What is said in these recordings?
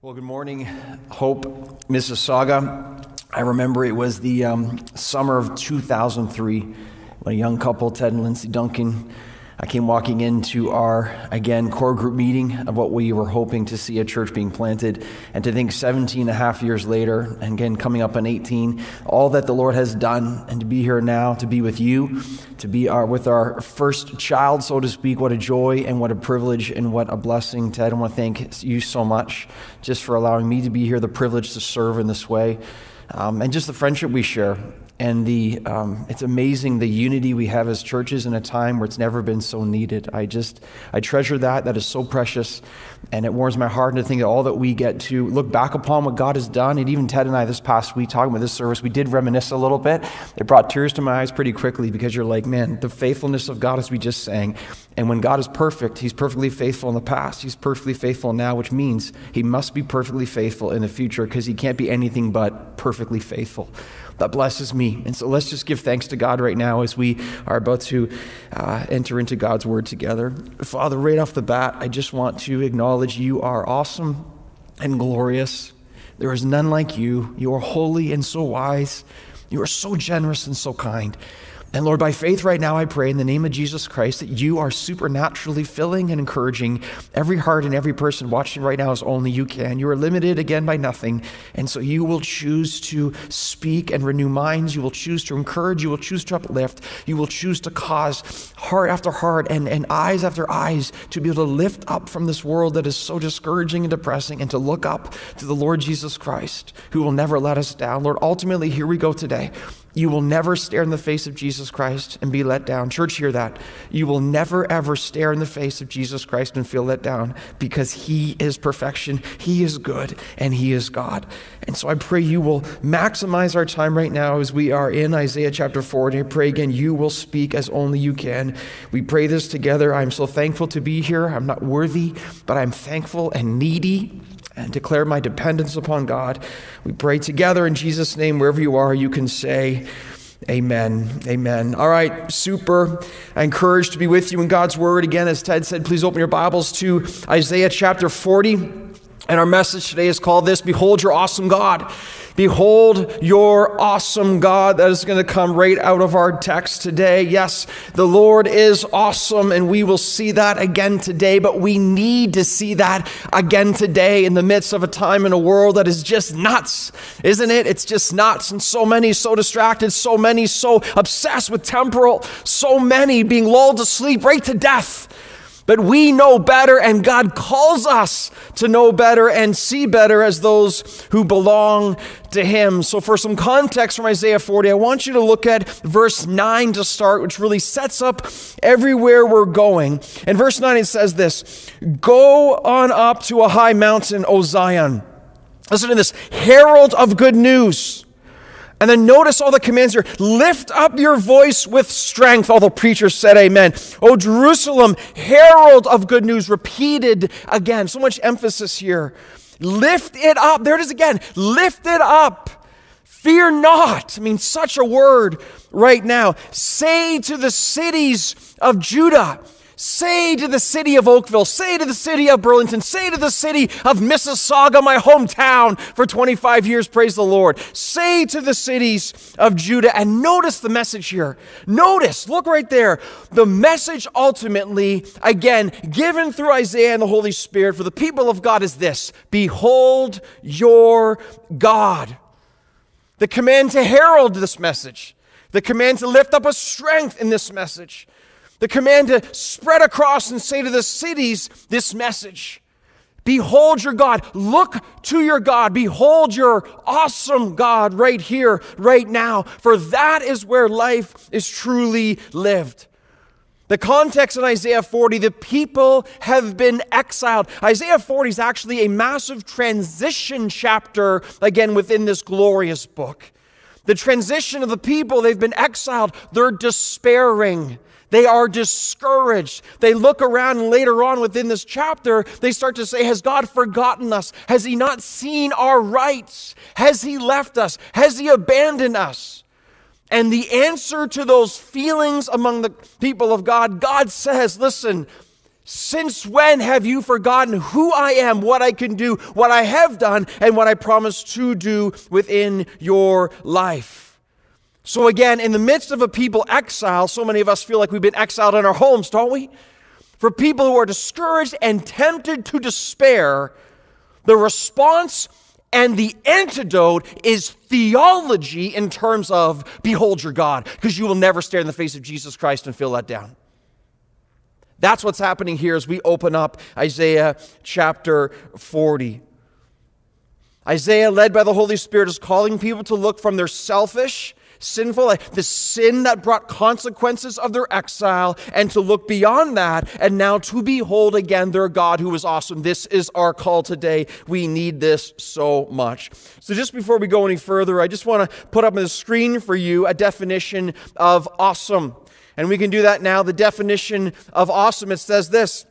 Well, good morning, Hope, Mississauga. I remember it was the um, summer of 2003 when a young couple, Ted and Lindsay Duncan, I came walking into our, again, core group meeting of what we were hoping to see a church being planted. And to think 17 and a half years later, and again, coming up on 18, all that the Lord has done, and to be here now, to be with you, to be our, with our first child, so to speak, what a joy and what a privilege and what a blessing. Ted, I want to thank you so much just for allowing me to be here, the privilege to serve in this way. Um, and just the friendship we share and the um, it's amazing the unity we have as churches in a time where it's never been so needed. I just i treasure that. That is so precious. And it warms my heart to think that all that we get to look back upon what god has done and even ted and i this past week talking about this service we did reminisce a little bit. It brought tears to my eyes pretty quickly because you're like man the faithfulness of god as we just sang and when god is perfect he's perfectly faithful in the past. He's perfectly faithful now which means he must be perfectly faithful in the future because he can't be anything but perfectly faithful that blesses me. And so let's just give thanks to God right now as we are about to uh, enter into God's word together. Father, right off the bat, I just want to acknowledge you are awesome and glorious. There is none like you. You are holy and so wise. You are so generous and so kind. And Lord, by faith right now, I pray in the name of Jesus Christ that you are supernaturally filling and encouraging every heart and every person watching right now as only you can. You are limited again by nothing. And so you will choose to speak and renew minds. You will choose to encourage. You will choose to uplift. You will choose to cause heart after heart and, and eyes after eyes to be able to lift up from this world that is so discouraging and depressing and to look up to the Lord Jesus Christ who will never let us down. Lord, ultimately, here we go today. You will never stare in the face of Jesus Christ and be let down. Church, hear that. You will never, ever stare in the face of Jesus Christ and feel let down because He is perfection, He is good, and He is God. And so I pray you will maximize our time right now as we are in Isaiah chapter 4. And I pray again, you will speak as only you can. We pray this together. I'm so thankful to be here. I'm not worthy, but I'm thankful and needy and declare my dependence upon God. We pray together in Jesus' name. Wherever you are, you can say, Amen. Amen. All right, super. I encourage to be with you in God's Word. Again, as Ted said, please open your Bibles to Isaiah chapter 40. And our message today is called this Behold Your Awesome God. Behold your awesome God. That is going to come right out of our text today. Yes, the Lord is awesome, and we will see that again today, but we need to see that again today in the midst of a time in a world that is just nuts, isn't it? It's just nuts, and so many so distracted, so many so obsessed with temporal, so many being lulled to sleep right to death. But we know better, and God calls us to know better and see better as those who belong to Him. So, for some context from Isaiah 40, I want you to look at verse 9 to start, which really sets up everywhere we're going. In verse 9, it says this Go on up to a high mountain, O Zion. Listen to this herald of good news. And then notice all the commands here. Lift up your voice with strength. All the preachers said amen. Oh, Jerusalem, herald of good news, repeated again. So much emphasis here. Lift it up. There it is again. Lift it up. Fear not. I mean, such a word right now. Say to the cities of Judah, Say to the city of Oakville, say to the city of Burlington, say to the city of Mississauga, my hometown for 25 years, praise the Lord. Say to the cities of Judah, and notice the message here. Notice, look right there. The message ultimately, again, given through Isaiah and the Holy Spirit for the people of God is this Behold your God. The command to herald this message, the command to lift up a strength in this message. The command to spread across and say to the cities this message Behold your God. Look to your God. Behold your awesome God right here, right now. For that is where life is truly lived. The context in Isaiah 40, the people have been exiled. Isaiah 40 is actually a massive transition chapter, again, within this glorious book. The transition of the people, they've been exiled, they're despairing. They are discouraged. They look around and later on within this chapter, they start to say, Has God forgotten us? Has He not seen our rights? Has He left us? Has He abandoned us? And the answer to those feelings among the people of God, God says, Listen, Since when have you forgotten who I am, what I can do, what I have done, and what I promise to do within your life? So, again, in the midst of a people exile, so many of us feel like we've been exiled in our homes, don't we? For people who are discouraged and tempted to despair, the response and the antidote is theology in terms of behold your God, because you will never stare in the face of Jesus Christ and feel let down. That's what's happening here as we open up Isaiah chapter 40. Isaiah, led by the Holy Spirit, is calling people to look from their selfish, sinful, the sin that brought consequences of their exile, and to look beyond that, and now to behold again their God who is awesome. This is our call today. We need this so much. So, just before we go any further, I just want to put up on the screen for you a definition of awesome. And we can do that now. The definition of awesome it says this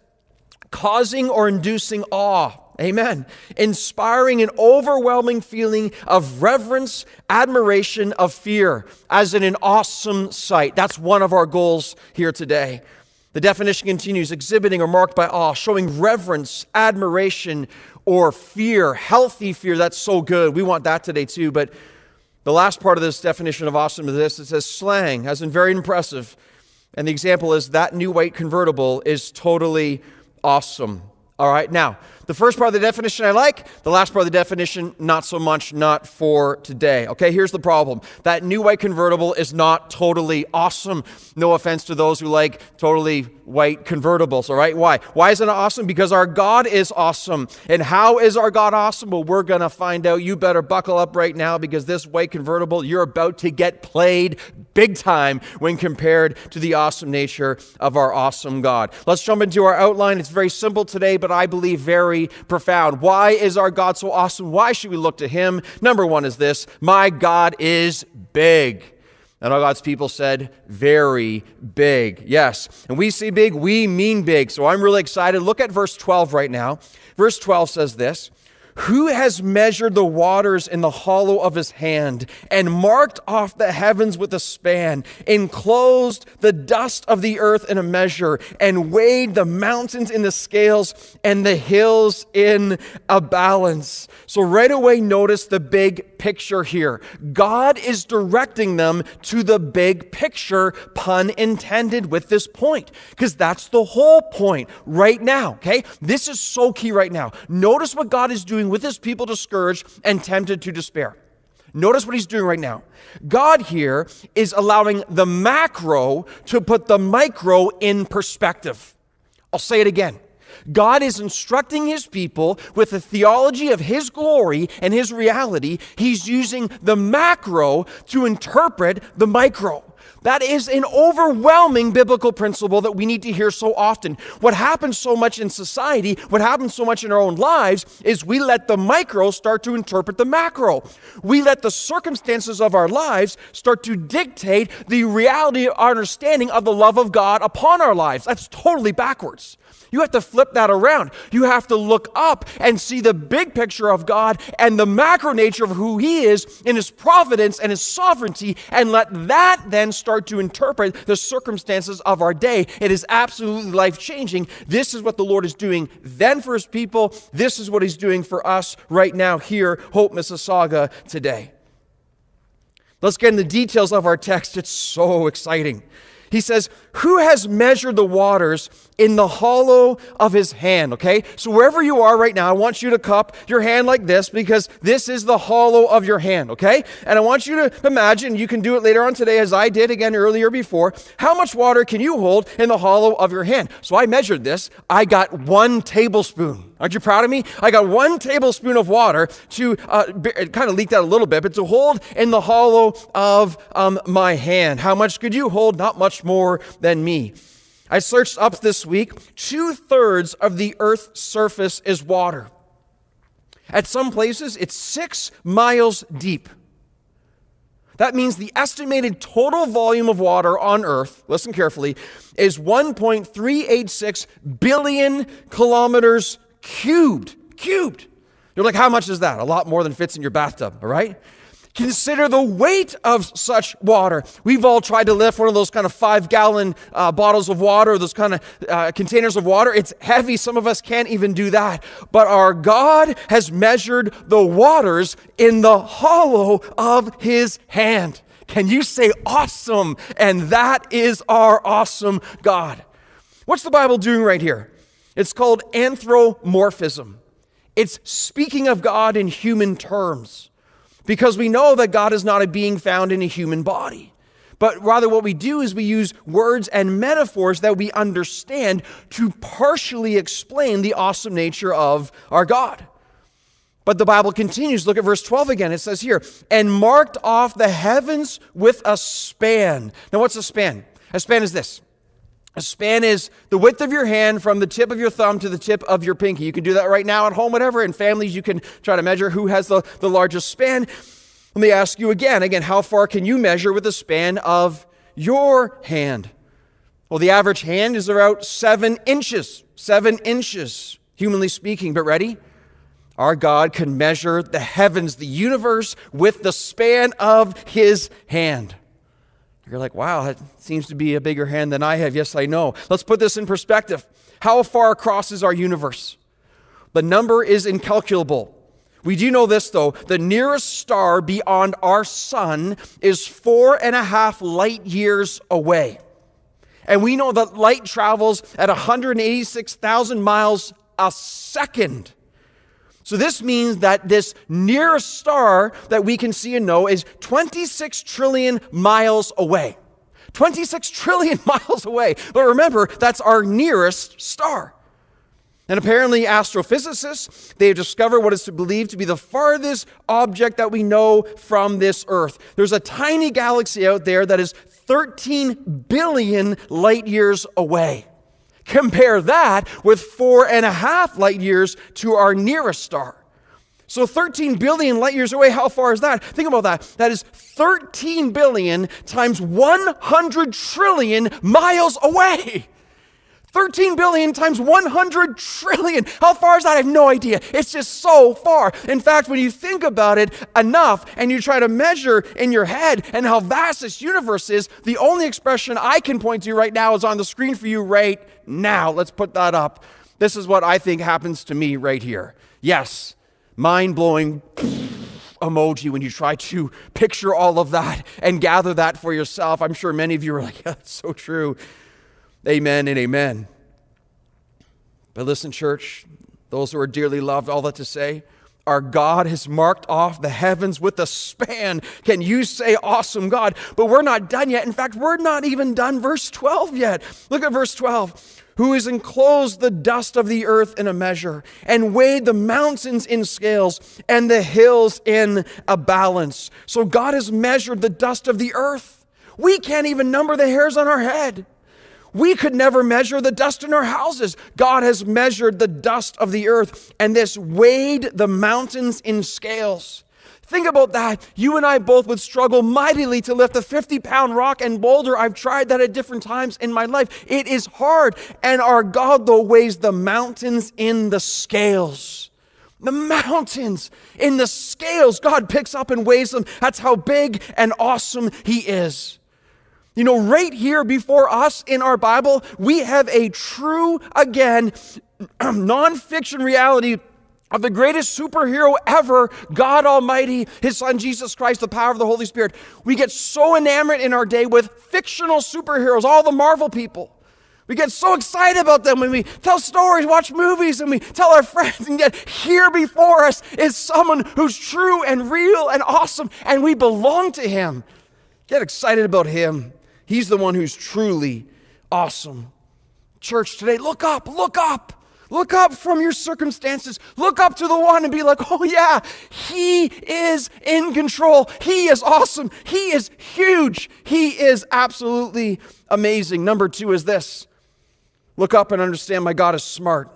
causing or inducing awe. Amen. Inspiring an overwhelming feeling of reverence, admiration, of fear, as in an awesome sight. That's one of our goals here today. The definition continues exhibiting or marked by awe, showing reverence, admiration, or fear, healthy fear. That's so good. We want that today too. But the last part of this definition of awesome is this it says slang, as in very impressive, and the example is that new white convertible is totally awesome. All right, now, the first part of the definition I like, the last part of the definition, not so much, not for today. Okay, here's the problem that new white convertible is not totally awesome. No offense to those who like totally white convertibles, all right? Why? Why is it awesome? Because our God is awesome. And how is our God awesome? Well, we're going to find out. You better buckle up right now because this white convertible, you're about to get played big time when compared to the awesome nature of our awesome God. Let's jump into our outline. It's very simple today, but I believe very profound. Why is our God so awesome? Why should we look to Him? Number one is this My God is big. And all God's people said, very big. Yes. And we see big, we mean big. So I'm really excited. Look at verse 12 right now. Verse 12 says this who has measured the waters in the hollow of his hand and marked off the heavens with a span, enclosed the dust of the earth in a measure, and weighed the mountains in the scales and the hills in a balance? So, right away, notice the big picture here. God is directing them to the big picture, pun intended, with this point, because that's the whole point right now, okay? This is so key right now. Notice what God is doing with his people discouraged and tempted to despair. Notice what he's doing right now. God here is allowing the macro to put the micro in perspective. I'll say it again. God is instructing his people with the theology of his glory and his reality. He's using the macro to interpret the micro. That is an overwhelming biblical principle that we need to hear so often. What happens so much in society, what happens so much in our own lives, is we let the micro start to interpret the macro. We let the circumstances of our lives start to dictate the reality, our understanding of the love of God upon our lives. That's totally backwards. You have to flip that around. You have to look up and see the big picture of God and the macro nature of who He is in His providence and His sovereignty, and let that then start to interpret the circumstances of our day. It is absolutely life changing. This is what the Lord is doing then for His people. This is what He's doing for us right now here, Hope Mississauga, today. Let's get in the details of our text. It's so exciting. He says, Who has measured the waters in the hollow of his hand? Okay, so wherever you are right now, I want you to cup your hand like this because this is the hollow of your hand, okay? And I want you to imagine, you can do it later on today as I did again earlier before. How much water can you hold in the hollow of your hand? So I measured this. I got one tablespoon. Aren't you proud of me? I got one tablespoon of water to, uh, it kind of leaked out a little bit, but to hold in the hollow of um, my hand. How much could you hold? Not much more than me. I searched up this week. Two thirds of the Earth's surface is water. At some places, it's six miles deep. That means the estimated total volume of water on Earth, listen carefully, is 1.386 billion kilometers cubed. Cubed. You're like, how much is that? A lot more than fits in your bathtub, all right? Consider the weight of such water. We've all tried to lift one of those kind of five gallon uh, bottles of water, those kind of uh, containers of water. It's heavy. Some of us can't even do that. But our God has measured the waters in the hollow of his hand. Can you say awesome? And that is our awesome God. What's the Bible doing right here? It's called anthropomorphism. It's speaking of God in human terms because we know that God is not a being found in a human body. But rather, what we do is we use words and metaphors that we understand to partially explain the awesome nature of our God. But the Bible continues. Look at verse 12 again. It says here, and marked off the heavens with a span. Now, what's a span? A span is this a span is the width of your hand from the tip of your thumb to the tip of your pinky. You can do that right now at home, whatever. In families, you can try to measure who has the, the largest span. Let me ask you again. Again, how far can you measure with the span of your hand? Well, the average hand is about seven inches. Seven inches, humanly speaking. But ready? Our God can measure the heavens, the universe, with the span of his hand. You're like, wow, that seems to be a bigger hand than I have. Yes, I know. Let's put this in perspective. How far across is our universe? The number is incalculable. We do know this, though. The nearest star beyond our sun is four and a half light years away. And we know that light travels at 186,000 miles a second. So this means that this nearest star that we can see and know is 26 trillion miles away. 26 trillion miles away. But remember, that's our nearest star. And apparently, astrophysicists, they have discovered what is believed to be the farthest object that we know from this Earth. There's a tiny galaxy out there that is 13 billion light years away. Compare that with four and a half light years to our nearest star. So 13 billion light years away, how far is that? Think about that. That is 13 billion times 100 trillion miles away. 13 billion times 100 trillion. How far is that? I have no idea. It's just so far. In fact, when you think about it enough and you try to measure in your head and how vast this universe is, the only expression I can point to right now is on the screen for you right now. Let's put that up. This is what I think happens to me right here. Yes, mind blowing emoji when you try to picture all of that and gather that for yourself. I'm sure many of you are like, yeah, that's so true. Amen and amen. But listen, church, those who are dearly loved, all that to say, our God has marked off the heavens with a span. Can you say, awesome God? But we're not done yet. In fact, we're not even done verse 12 yet. Look at verse 12. Who has enclosed the dust of the earth in a measure, and weighed the mountains in scales, and the hills in a balance. So God has measured the dust of the earth. We can't even number the hairs on our head. We could never measure the dust in our houses. God has measured the dust of the earth, and this weighed the mountains in scales. Think about that. You and I both would struggle mightily to lift a 50 pound rock and boulder. I've tried that at different times in my life. It is hard. And our God, though, weighs the mountains in the scales. The mountains in the scales. God picks up and weighs them. That's how big and awesome He is. You know, right here before us in our Bible, we have a true, again, nonfiction reality of the greatest superhero ever, God Almighty, His Son Jesus Christ, the power of the Holy Spirit. We get so enamored in our day with fictional superheroes, all the Marvel people. We get so excited about them when we tell stories, watch movies, and we tell our friends, and yet here before us is someone who's true and real and awesome, and we belong to Him. Get excited about Him. He's the one who's truly awesome. Church today, look up, look up. Look up from your circumstances. Look up to the one and be like, oh, yeah, he is in control. He is awesome. He is huge. He is absolutely amazing. Number two is this look up and understand my God is smart.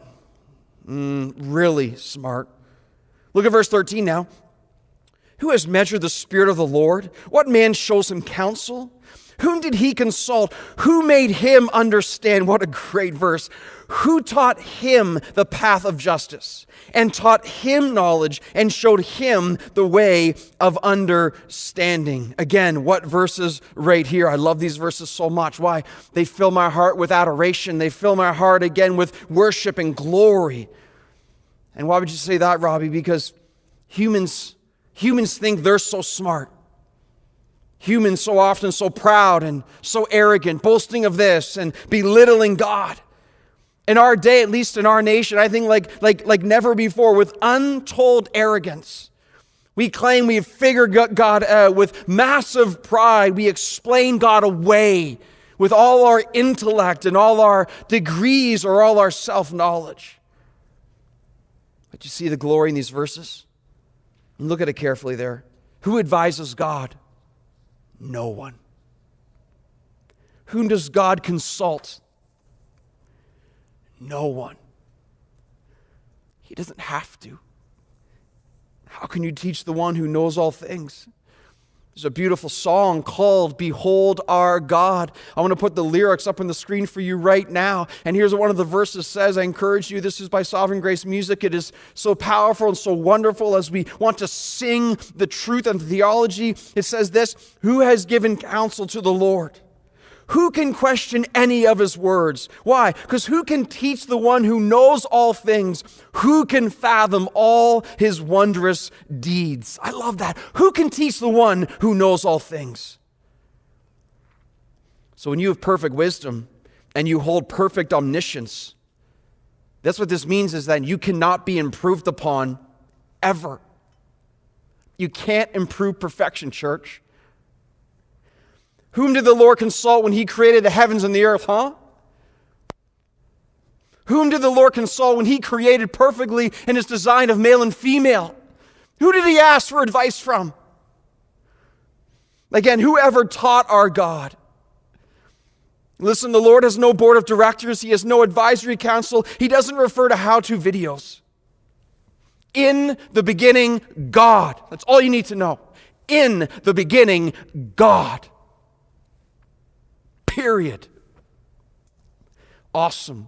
Mm, really smart. Look at verse 13 now. Who has measured the Spirit of the Lord? What man shows him counsel? Whom did he consult? Who made him understand? What a great verse. Who taught him the path of justice and taught him knowledge and showed him the way of understanding? Again, what verses right here? I love these verses so much. Why? They fill my heart with adoration. They fill my heart again with worship and glory. And why would you say that, Robbie? Because humans humans think they're so smart. Humans so often so proud and so arrogant, boasting of this and belittling God. In our day, at least in our nation, I think like, like, like never before, with untold arrogance. We claim we've figured God out with massive pride. We explain God away with all our intellect and all our degrees or all our self knowledge. But you see the glory in these verses? And look at it carefully there. Who advises God? No one. Whom does God consult? No one. He doesn't have to. How can you teach the one who knows all things? There's a beautiful song called Behold Our God. I want to put the lyrics up on the screen for you right now. And here's what one of the verses says. I encourage you. This is by Sovereign Grace Music. It is so powerful and so wonderful as we want to sing the truth and theology. It says this Who has given counsel to the Lord? Who can question any of his words? Why? Because who can teach the one who knows all things? Who can fathom all his wondrous deeds? I love that. Who can teach the one who knows all things? So when you have perfect wisdom and you hold perfect omniscience, that's what this means is that you cannot be improved upon ever. You can't improve perfection, church. Whom did the Lord consult when he created the heavens and the earth, huh? Whom did the Lord consult when he created perfectly in his design of male and female? Who did he ask for advice from? Again, whoever taught our God? Listen, the Lord has no board of directors, He has no advisory council, He doesn't refer to how to videos. In the beginning, God. That's all you need to know. In the beginning, God. Period. Awesome.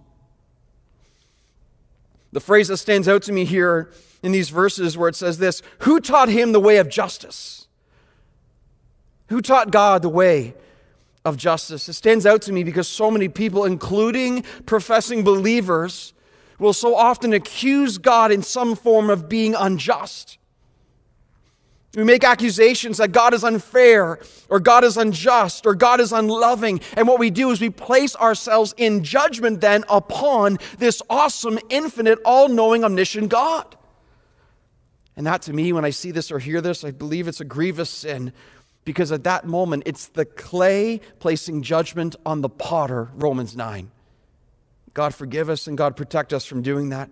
The phrase that stands out to me here in these verses where it says this Who taught him the way of justice? Who taught God the way of justice? It stands out to me because so many people, including professing believers, will so often accuse God in some form of being unjust. We make accusations that God is unfair or God is unjust or God is unloving. And what we do is we place ourselves in judgment then upon this awesome, infinite, all knowing, omniscient God. And that to me, when I see this or hear this, I believe it's a grievous sin because at that moment it's the clay placing judgment on the potter, Romans 9. God forgive us and God protect us from doing that.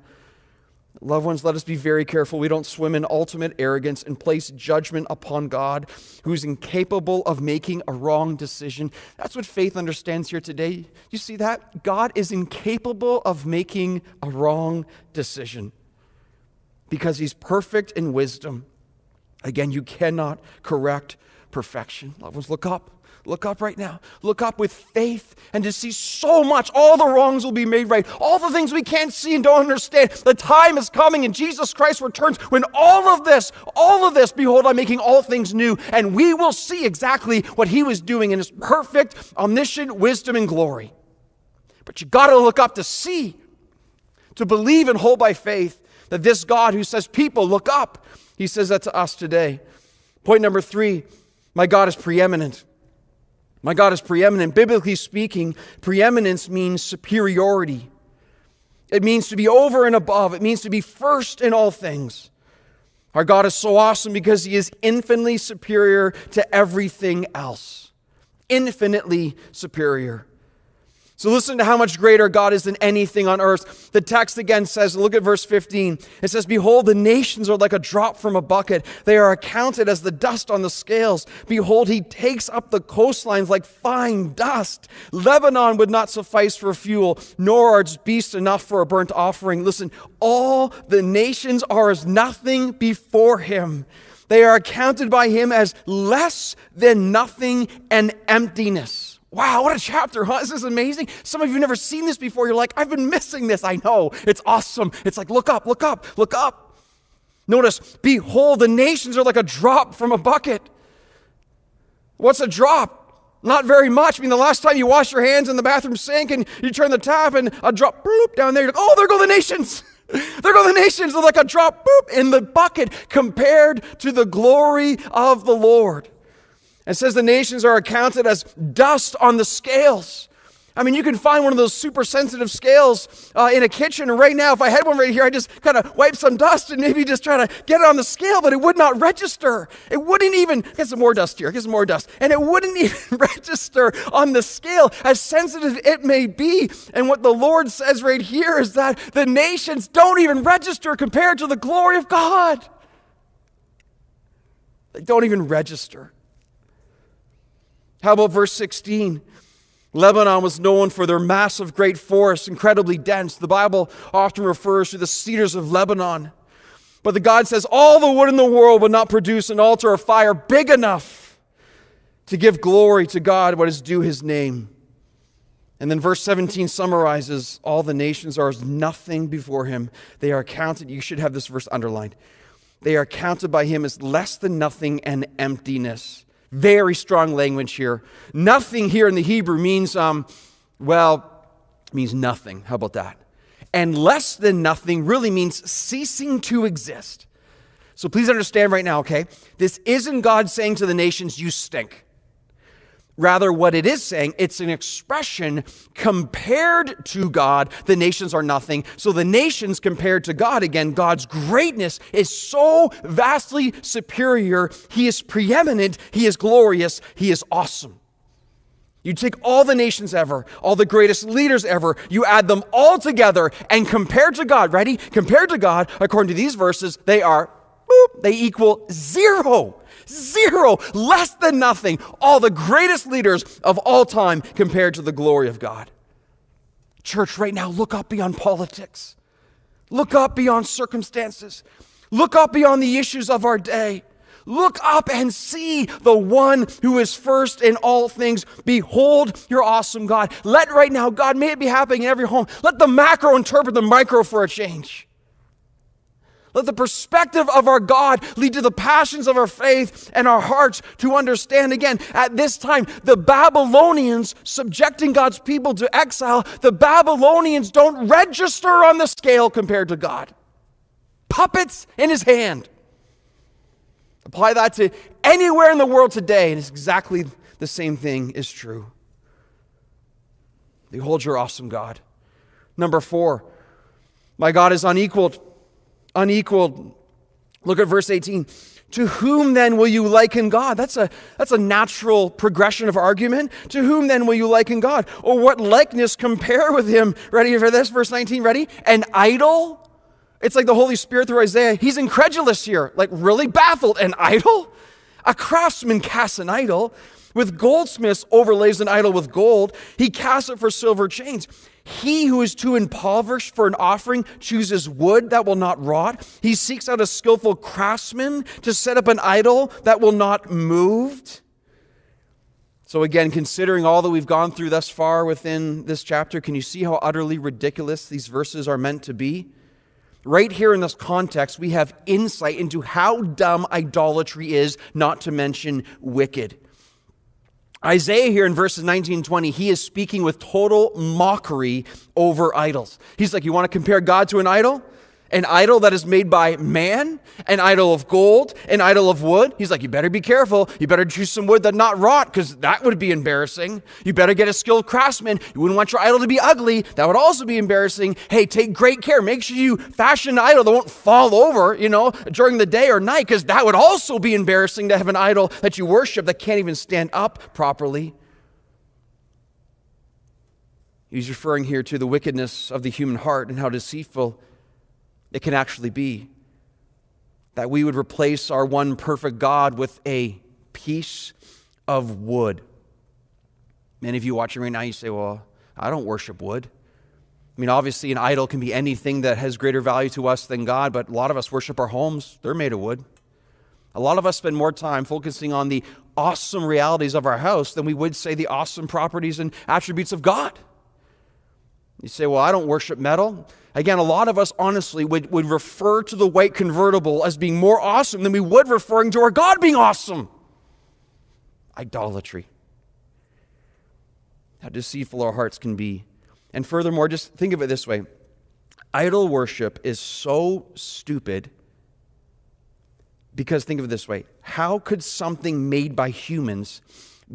Loved ones, let us be very careful we don't swim in ultimate arrogance and place judgment upon God who's incapable of making a wrong decision. That's what faith understands here today. You see that? God is incapable of making a wrong decision because he's perfect in wisdom. Again, you cannot correct perfection. Loved ones, look up. Look up right now. Look up with faith and to see so much. All the wrongs will be made right. All the things we can't see and don't understand. The time is coming and Jesus Christ returns when all of this, all of this, behold, I'm making all things new. And we will see exactly what he was doing in his perfect, omniscient wisdom and glory. But you got to look up to see, to believe and hold by faith that this God who says, People, look up, he says that to us today. Point number three my God is preeminent. My God is preeminent. Biblically speaking, preeminence means superiority. It means to be over and above. It means to be first in all things. Our God is so awesome because He is infinitely superior to everything else. Infinitely superior. So listen to how much greater God is than anything on earth. The text again says, look at verse 15. It says, Behold, the nations are like a drop from a bucket. They are accounted as the dust on the scales. Behold, he takes up the coastlines like fine dust. Lebanon would not suffice for fuel, nor are its beasts enough for a burnt offering. Listen, all the nations are as nothing before him. They are accounted by him as less than nothing and emptiness. Wow, what a chapter, huh? This is amazing. Some of you have never seen this before. You're like, I've been missing this. I know. It's awesome. It's like, look up, look up, look up. Notice, behold, the nations are like a drop from a bucket. What's a drop? Not very much. I mean, the last time you wash your hands in the bathroom sink and you turn the tap and a drop bloop down there, you're like, oh, there go the nations. there go the nations. They're like a drop boop in the bucket compared to the glory of the Lord. It says the nations are accounted as dust on the scales. I mean, you can find one of those super sensitive scales uh, in a kitchen. And right now, if I had one right here, I'd just kind of wipe some dust and maybe just try to get it on the scale, but it would not register. It wouldn't even, get some more dust here, get some more dust. And it wouldn't even register on the scale, as sensitive it may be. And what the Lord says right here is that the nations don't even register compared to the glory of God. They don't even register. How about verse 16? Lebanon was known for their massive great forests, incredibly dense. The Bible often refers to the cedars of Lebanon. But the God says, All the wood in the world would not produce an altar of fire big enough to give glory to God, what is due his name. And then verse 17 summarizes all the nations are as nothing before him. They are counted, you should have this verse underlined. They are counted by him as less than nothing and emptiness. Very strong language here. Nothing here in the Hebrew means, um, well, means nothing. How about that? And less than nothing really means ceasing to exist. So please understand right now, okay? This isn't God saying to the nations, you stink. Rather, what it is saying, it's an expression compared to God, the nations are nothing. So the nations compared to God, again, God's greatness is so vastly superior. He is preeminent, He is glorious, He is awesome. You take all the nations ever, all the greatest leaders ever, you add them all together, and compared to God, ready? Compared to God, according to these verses, they are, boop, they equal zero. Zero, less than nothing. All the greatest leaders of all time compared to the glory of God. Church, right now, look up beyond politics. Look up beyond circumstances. Look up beyond the issues of our day. Look up and see the one who is first in all things. Behold your awesome God. Let right now, God, may it be happening in every home. Let the macro interpret the micro for a change. Let the perspective of our God lead to the passions of our faith and our hearts to understand again. At this time, the Babylonians subjecting God's people to exile, the Babylonians don't register on the scale compared to God. Puppets in his hand. Apply that to anywhere in the world today, and it's exactly the same thing is true. Behold your awesome God. Number four, my God is unequaled unequaled. Look at verse 18. To whom then will you liken God? That's a, that's a natural progression of argument. To whom then will you liken God? Or what likeness compare with him? Ready for this? Verse 19, ready? An idol? It's like the Holy Spirit through Isaiah. He's incredulous here, like really baffled. An idol? A craftsman casts an idol. With goldsmiths overlays an idol with gold. He casts it for silver chains. He who is too impoverished for an offering chooses wood that will not rot. He seeks out a skillful craftsman to set up an idol that will not move. So, again, considering all that we've gone through thus far within this chapter, can you see how utterly ridiculous these verses are meant to be? Right here in this context, we have insight into how dumb idolatry is, not to mention wicked. Isaiah here in verses 19 and 20, he is speaking with total mockery over idols. He's like, You want to compare God to an idol? An idol that is made by man, an idol of gold, an idol of wood. He's like, you better be careful. You better choose some wood that not rot, because that would be embarrassing. You better get a skilled craftsman. You wouldn't want your idol to be ugly. That would also be embarrassing. Hey, take great care. Make sure you fashion an idol that won't fall over, you know, during the day or night, because that would also be embarrassing to have an idol that you worship that can't even stand up properly. He's referring here to the wickedness of the human heart and how deceitful it can actually be. That we would replace our one perfect God with a piece of wood. Many of you watching right now, you say, Well, I don't worship wood. I mean, obviously, an idol can be anything that has greater value to us than God, but a lot of us worship our homes. They're made of wood. A lot of us spend more time focusing on the awesome realities of our house than we would say the awesome properties and attributes of God. You say, Well, I don't worship metal. Again, a lot of us honestly would, would refer to the white convertible as being more awesome than we would referring to our God being awesome. Idolatry. How deceitful our hearts can be. And furthermore, just think of it this way idol worship is so stupid because think of it this way how could something made by humans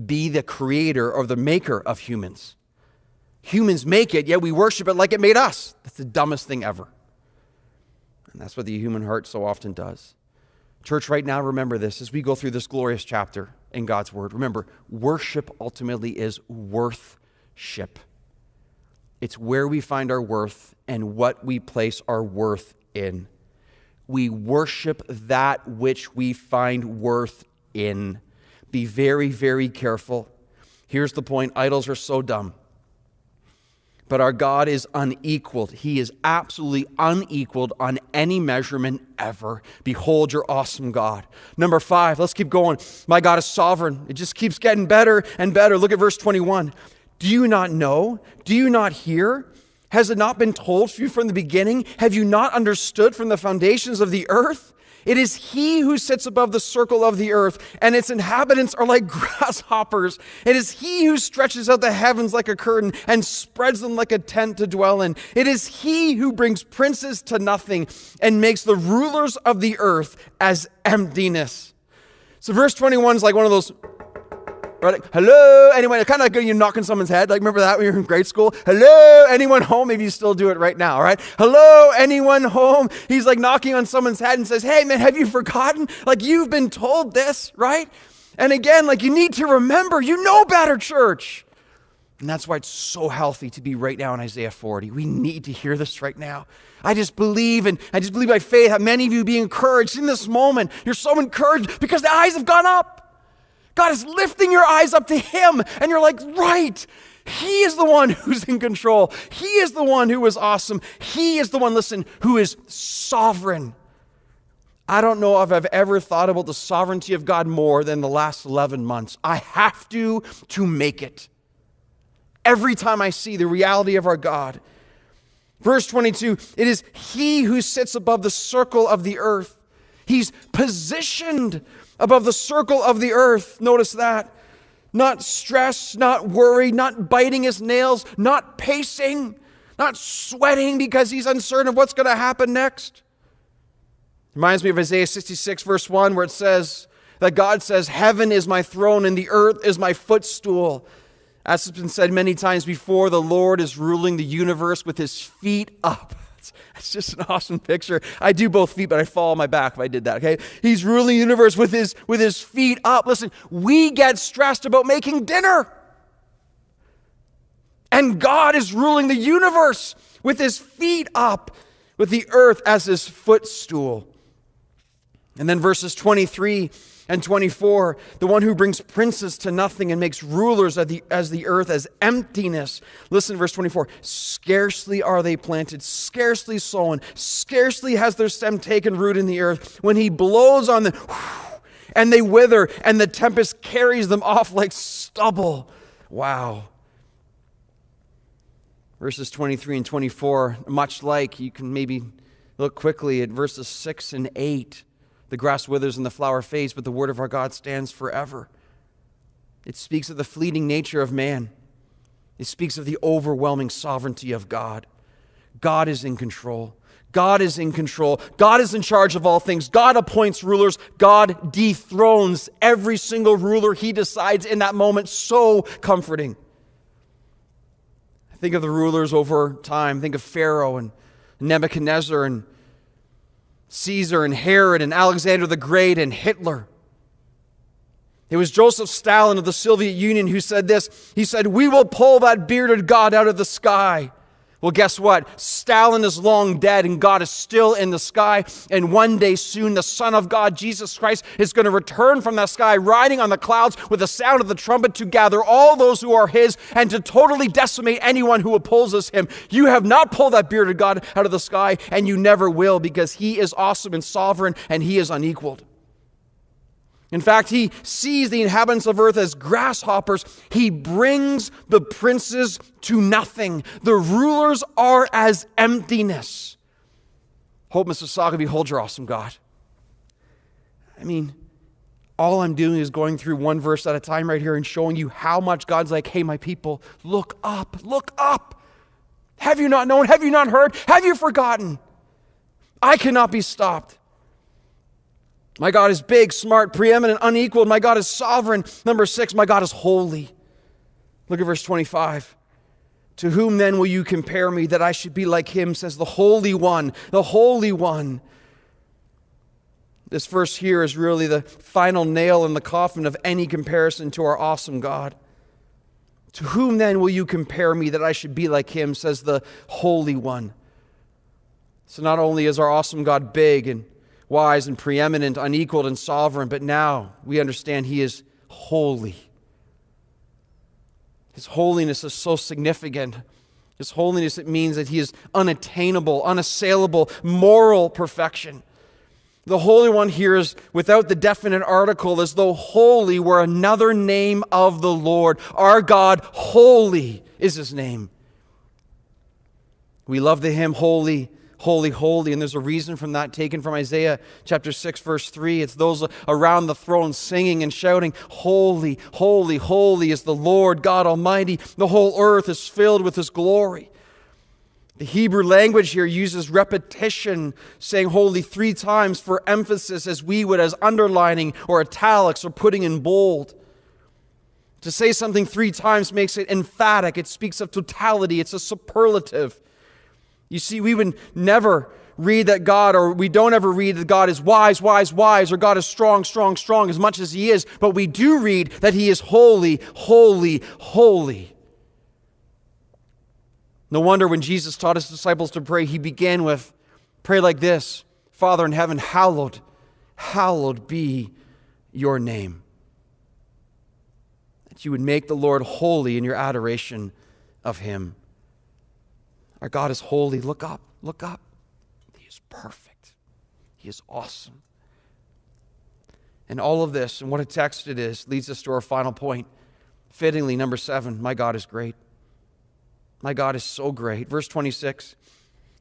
be the creator or the maker of humans? Humans make it, yet we worship it like it made us. That's the dumbest thing ever. And that's what the human heart so often does. Church, right now, remember this as we go through this glorious chapter in God's Word. Remember, worship ultimately is worthship. It's where we find our worth and what we place our worth in we worship that which we find worth in. Be very, very careful. Here's the point idols are so dumb. But our God is unequaled. He is absolutely unequaled on any measurement ever. Behold your awesome God. Number five, let's keep going. My God is sovereign. It just keeps getting better and better. Look at verse 21. Do you not know? Do you not hear? Has it not been told to you from the beginning? Have you not understood from the foundations of the earth? It is he who sits above the circle of the earth, and its inhabitants are like grasshoppers. It is he who stretches out the heavens like a curtain and spreads them like a tent to dwell in. It is he who brings princes to nothing and makes the rulers of the earth as emptiness. So, verse 21 is like one of those Like, hello, anyone? Kind of like you knocking someone's head. Like, remember that when you were in grade school? Hello, anyone home? Maybe you still do it right now, right? Hello, anyone home? He's like knocking on someone's head and says, Hey, man, have you forgotten? Like, you've been told this, right? And again, like, you need to remember, you know better, church. And that's why it's so healthy to be right now in Isaiah 40. We need to hear this right now. I just believe and I just believe by faith that many of you be encouraged in this moment. You're so encouraged because the eyes have gone up. God is lifting your eyes up to Him, and you're like, right. He is the one who's in control. He is the one who is awesome. He is the one, listen, who is sovereign. I don't know if I've ever thought about the sovereignty of God more than the last 11 months. I have to to make it. Every time I see the reality of our God. Verse 22 it is He who sits above the circle of the earth. He's positioned above the circle of the earth. Notice that. Not stress, not worry, not biting his nails, not pacing, not sweating because he's uncertain of what's going to happen next. Reminds me of Isaiah 66, verse 1, where it says that God says, Heaven is my throne and the earth is my footstool. As has been said many times before, the Lord is ruling the universe with his feet up. It's just an awesome picture. I do both feet, but I fall on my back if I did that, okay? He's ruling the universe with his, with his feet up. Listen, we get stressed about making dinner. And God is ruling the universe with his feet up, with the earth as his footstool. And then verses 23 and 24, the one who brings princes to nothing and makes rulers as the, as the earth as emptiness. Listen, verse 24. Scarcely are they planted, scarcely sown, scarcely has their stem taken root in the earth. When he blows on them, and they wither, and the tempest carries them off like stubble. Wow. Verses 23 and 24, much like you can maybe look quickly at verses 6 and 8. The grass withers and the flower fades, but the word of our God stands forever. It speaks of the fleeting nature of man, it speaks of the overwhelming sovereignty of God. God is in control. God is in control. God is in charge of all things. God appoints rulers. God dethrones every single ruler he decides in that moment. So comforting. Think of the rulers over time. Think of Pharaoh and Nebuchadnezzar and Caesar and Herod and Alexander the Great and Hitler. It was Joseph Stalin of the Soviet Union who said this. He said, We will pull that bearded God out of the sky. Well, guess what? Stalin is long dead and God is still in the sky. And one day soon, the Son of God, Jesus Christ, is going to return from the sky, riding on the clouds with the sound of the trumpet to gather all those who are His and to totally decimate anyone who opposes Him. You have not pulled that bearded God out of the sky, and you never will because He is awesome and sovereign and He is unequaled. In fact, he sees the inhabitants of earth as grasshoppers. He brings the princes to nothing. The rulers are as emptiness. Hope, Mississauga, behold your awesome God. I mean, all I'm doing is going through one verse at a time right here and showing you how much God's like, hey, my people, look up, look up. Have you not known? Have you not heard? Have you forgotten? I cannot be stopped. My God is big, smart, preeminent, unequaled. My God is sovereign. Number six, my God is holy. Look at verse 25. To whom then will you compare me that I should be like him, says the Holy One, the Holy One. This verse here is really the final nail in the coffin of any comparison to our awesome God. To whom then will you compare me that I should be like him, says the Holy One. So not only is our awesome God big and wise and preeminent, unequaled and sovereign, but now we understand he is holy. His holiness is so significant. His holiness, it means that he is unattainable, unassailable, moral perfection. The Holy One here is without the definite article, as though holy were another name of the Lord. Our God, holy is his name. We love the hymn, Holy, Holy, Holy, and there's a reason from that taken from Isaiah chapter 6, verse 3. It's those around the throne singing and shouting, Holy, holy, holy is the Lord God Almighty. The whole earth is filled with his glory. The Hebrew language here uses repetition, saying holy three times for emphasis, as we would as underlining or italics or putting in bold. To say something three times makes it emphatic, it speaks of totality, it's a superlative. You see, we would never read that God, or we don't ever read that God is wise, wise, wise, or God is strong, strong, strong, as much as He is, but we do read that He is holy, holy, holy. No wonder when Jesus taught his disciples to pray, he began with, Pray like this Father in heaven, hallowed, hallowed be your name. That you would make the Lord holy in your adoration of him. Our God is holy. Look up, look up. He is perfect, He is awesome. And all of this, and what a text it is, leads us to our final point. Fittingly, number seven, my God is great. My God is so great. Verse 26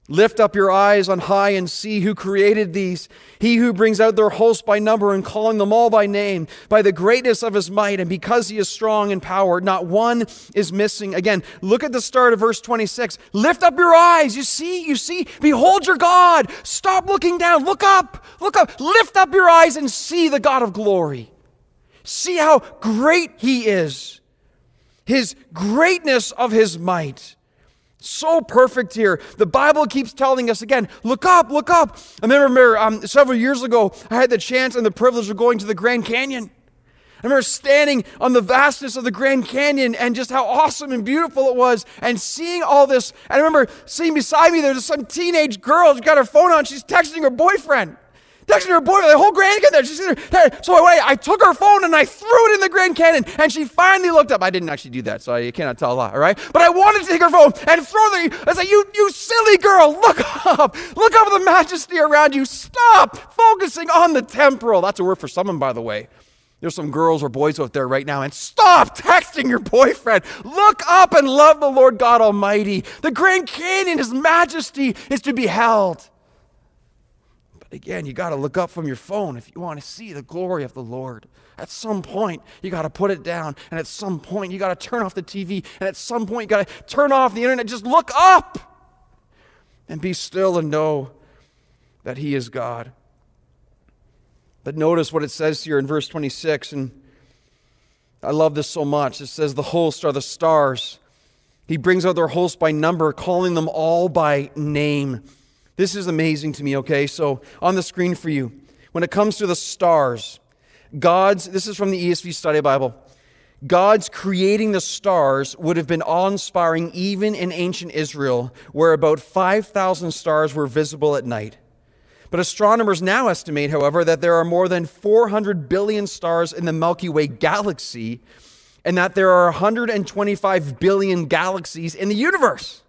Lift up your eyes on high and see who created these. He who brings out their host by number and calling them all by name, by the greatness of his might, and because he is strong in power, not one is missing. Again, look at the start of verse 26. Lift up your eyes. You see, you see, behold your God. Stop looking down. Look up, look up. Lift up your eyes and see the God of glory. See how great he is his greatness of his might. So perfect here. The Bible keeps telling us again, look up, look up. I remember um, several years ago, I had the chance and the privilege of going to the Grand Canyon. I remember standing on the vastness of the Grand Canyon and just how awesome and beautiful it was and seeing all this. And I remember seeing beside me, there's some teenage girl, she's got her phone on, she's texting her boyfriend texting her boyfriend, the whole Grand Canyon there. She's there. So wait, I took her phone and I threw it in the Grand Canyon, and she finally looked up. I didn't actually do that, so I cannot tell a lie, all right? But I wanted to take her phone and throw the. I said, "You, you silly girl, look up, look up at the majesty around you. Stop focusing on the temporal." That's a word for someone, by the way. There's some girls or boys out there right now, and stop texting your boyfriend. Look up and love the Lord God Almighty. The Grand Canyon, His majesty, is to be held. But again, you got to look up from your phone if you want to see the glory of the Lord. At some point, you got to put it down. And at some point, you got to turn off the TV. And at some point, you got to turn off the internet. Just look up and be still and know that He is God. But notice what it says here in verse 26. And I love this so much. It says, The hosts are the stars. He brings out their hosts by number, calling them all by name. This is amazing to me, okay? So on the screen for you, when it comes to the stars, God's, this is from the ESV Study Bible, God's creating the stars would have been awe inspiring even in ancient Israel, where about 5,000 stars were visible at night. But astronomers now estimate, however, that there are more than 400 billion stars in the Milky Way galaxy, and that there are 125 billion galaxies in the universe.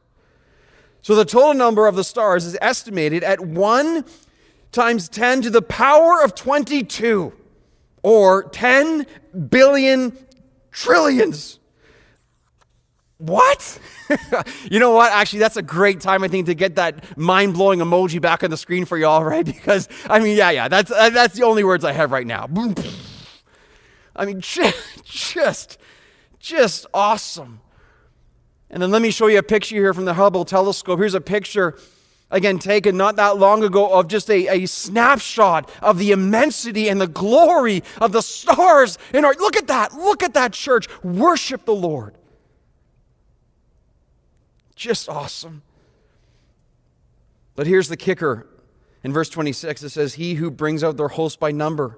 So the total number of the stars is estimated at 1 times 10 to the power of 22, or 10 billion trillions. What? you know what? Actually, that's a great time, I think, to get that mind blowing emoji back on the screen for y'all, right? Because, I mean, yeah, yeah, that's, uh, that's the only words I have right now. I mean, just, just, just awesome. And then let me show you a picture here from the Hubble telescope. Here's a picture, again, taken not that long ago, of just a, a snapshot of the immensity and the glory of the stars in our. Look at that. Look at that church. Worship the Lord. Just awesome. But here's the kicker. In verse 26, it says, He who brings out their host by number,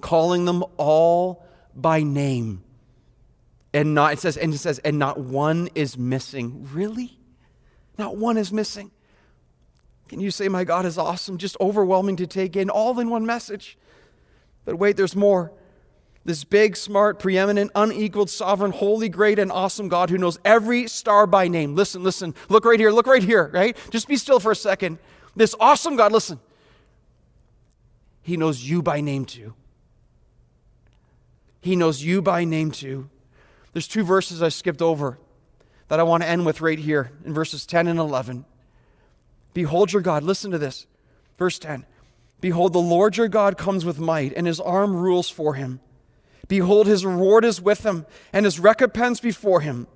calling them all by name. And not, it says, and it says, and not one is missing. Really? Not one is missing. Can you say, My God is awesome? Just overwhelming to take in, all in one message. But wait, there's more. This big, smart, preeminent, unequaled, sovereign, holy, great, and awesome God who knows every star by name. Listen, listen. Look right here. Look right here, right? Just be still for a second. This awesome God, listen. He knows you by name too. He knows you by name too. There's two verses I skipped over that I want to end with right here in verses 10 and 11. Behold your God. Listen to this. Verse 10. Behold, the Lord your God comes with might, and his arm rules for him. Behold, his reward is with him, and his recompense before him.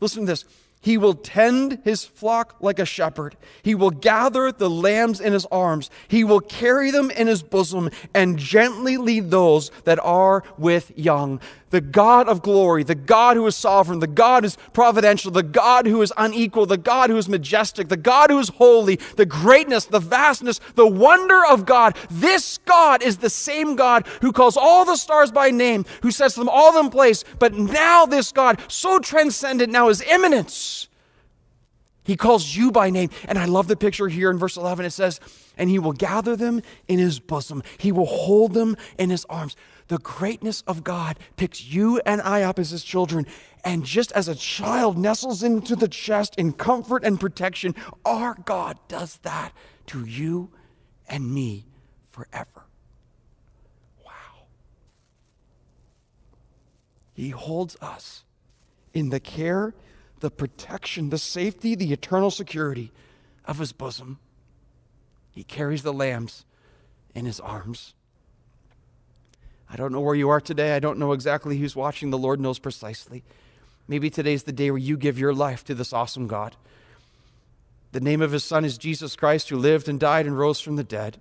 Listen to this. He will tend his flock like a shepherd. He will gather the lambs in his arms. He will carry them in his bosom and gently lead those that are with young. The God of glory, the God who is sovereign, the God who is providential, the God who is unequal, the God who is majestic, the God who is holy, the greatness, the vastness, the wonder of God. This God is the same God who calls all the stars by name, who sets them all in place. But now, this God, so transcendent now, is immanence. He calls you by name. And I love the picture here in verse 11. It says, And he will gather them in his bosom, he will hold them in his arms the greatness of God picks you and I up as his children. And just as a child nestles into the chest in comfort and protection, our God does that to you and me forever. Wow. He holds us in the care, the protection, the safety, the eternal security of his bosom. He carries the lambs in his arms. I don't know where you are today. I don't know exactly who's watching. The Lord knows precisely. Maybe today's the day where you give your life to this awesome God. The name of his son is Jesus Christ, who lived and died and rose from the dead.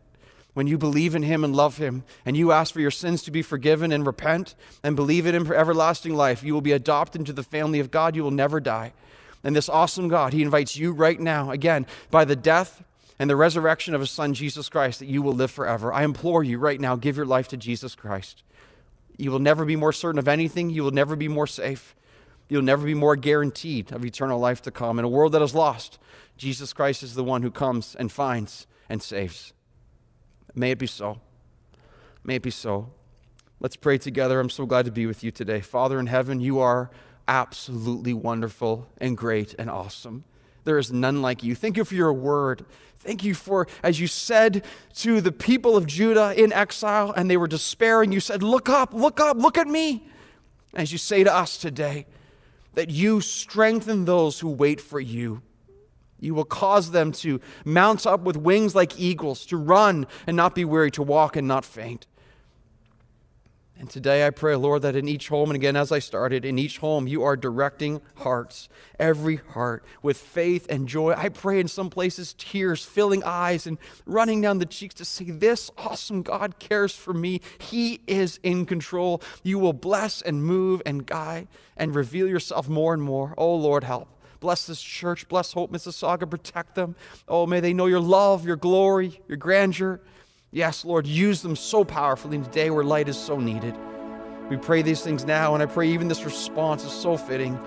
When you believe in him and love him, and you ask for your sins to be forgiven and repent and believe in him for everlasting life, you will be adopted into the family of God. You will never die. And this awesome God, he invites you right now, again, by the death and the resurrection of his son, Jesus Christ, that you will live forever. I implore you right now, give your life to Jesus Christ. You will never be more certain of anything. You will never be more safe. You'll never be more guaranteed of eternal life to come. In a world that is lost, Jesus Christ is the one who comes and finds and saves. May it be so. May it be so. Let's pray together. I'm so glad to be with you today. Father in heaven, you are absolutely wonderful and great and awesome. There is none like you. Thank you for your word. Thank you for, as you said to the people of Judah in exile and they were despairing, you said, Look up, look up, look at me. As you say to us today, that you strengthen those who wait for you. You will cause them to mount up with wings like eagles, to run and not be weary, to walk and not faint. And today I pray, Lord, that in each home, and again as I started, in each home, you are directing hearts, every heart, with faith and joy. I pray in some places, tears filling eyes and running down the cheeks to say, This awesome God cares for me. He is in control. You will bless and move and guide and reveal yourself more and more. Oh, Lord, help. Bless this church. Bless Hope Mississauga. Protect them. Oh, may they know your love, your glory, your grandeur. Yes, Lord, use them so powerfully in a day where light is so needed. We pray these things now, and I pray even this response is so fitting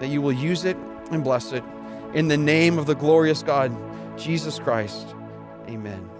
that you will use it and bless it. In the name of the glorious God, Jesus Christ, amen.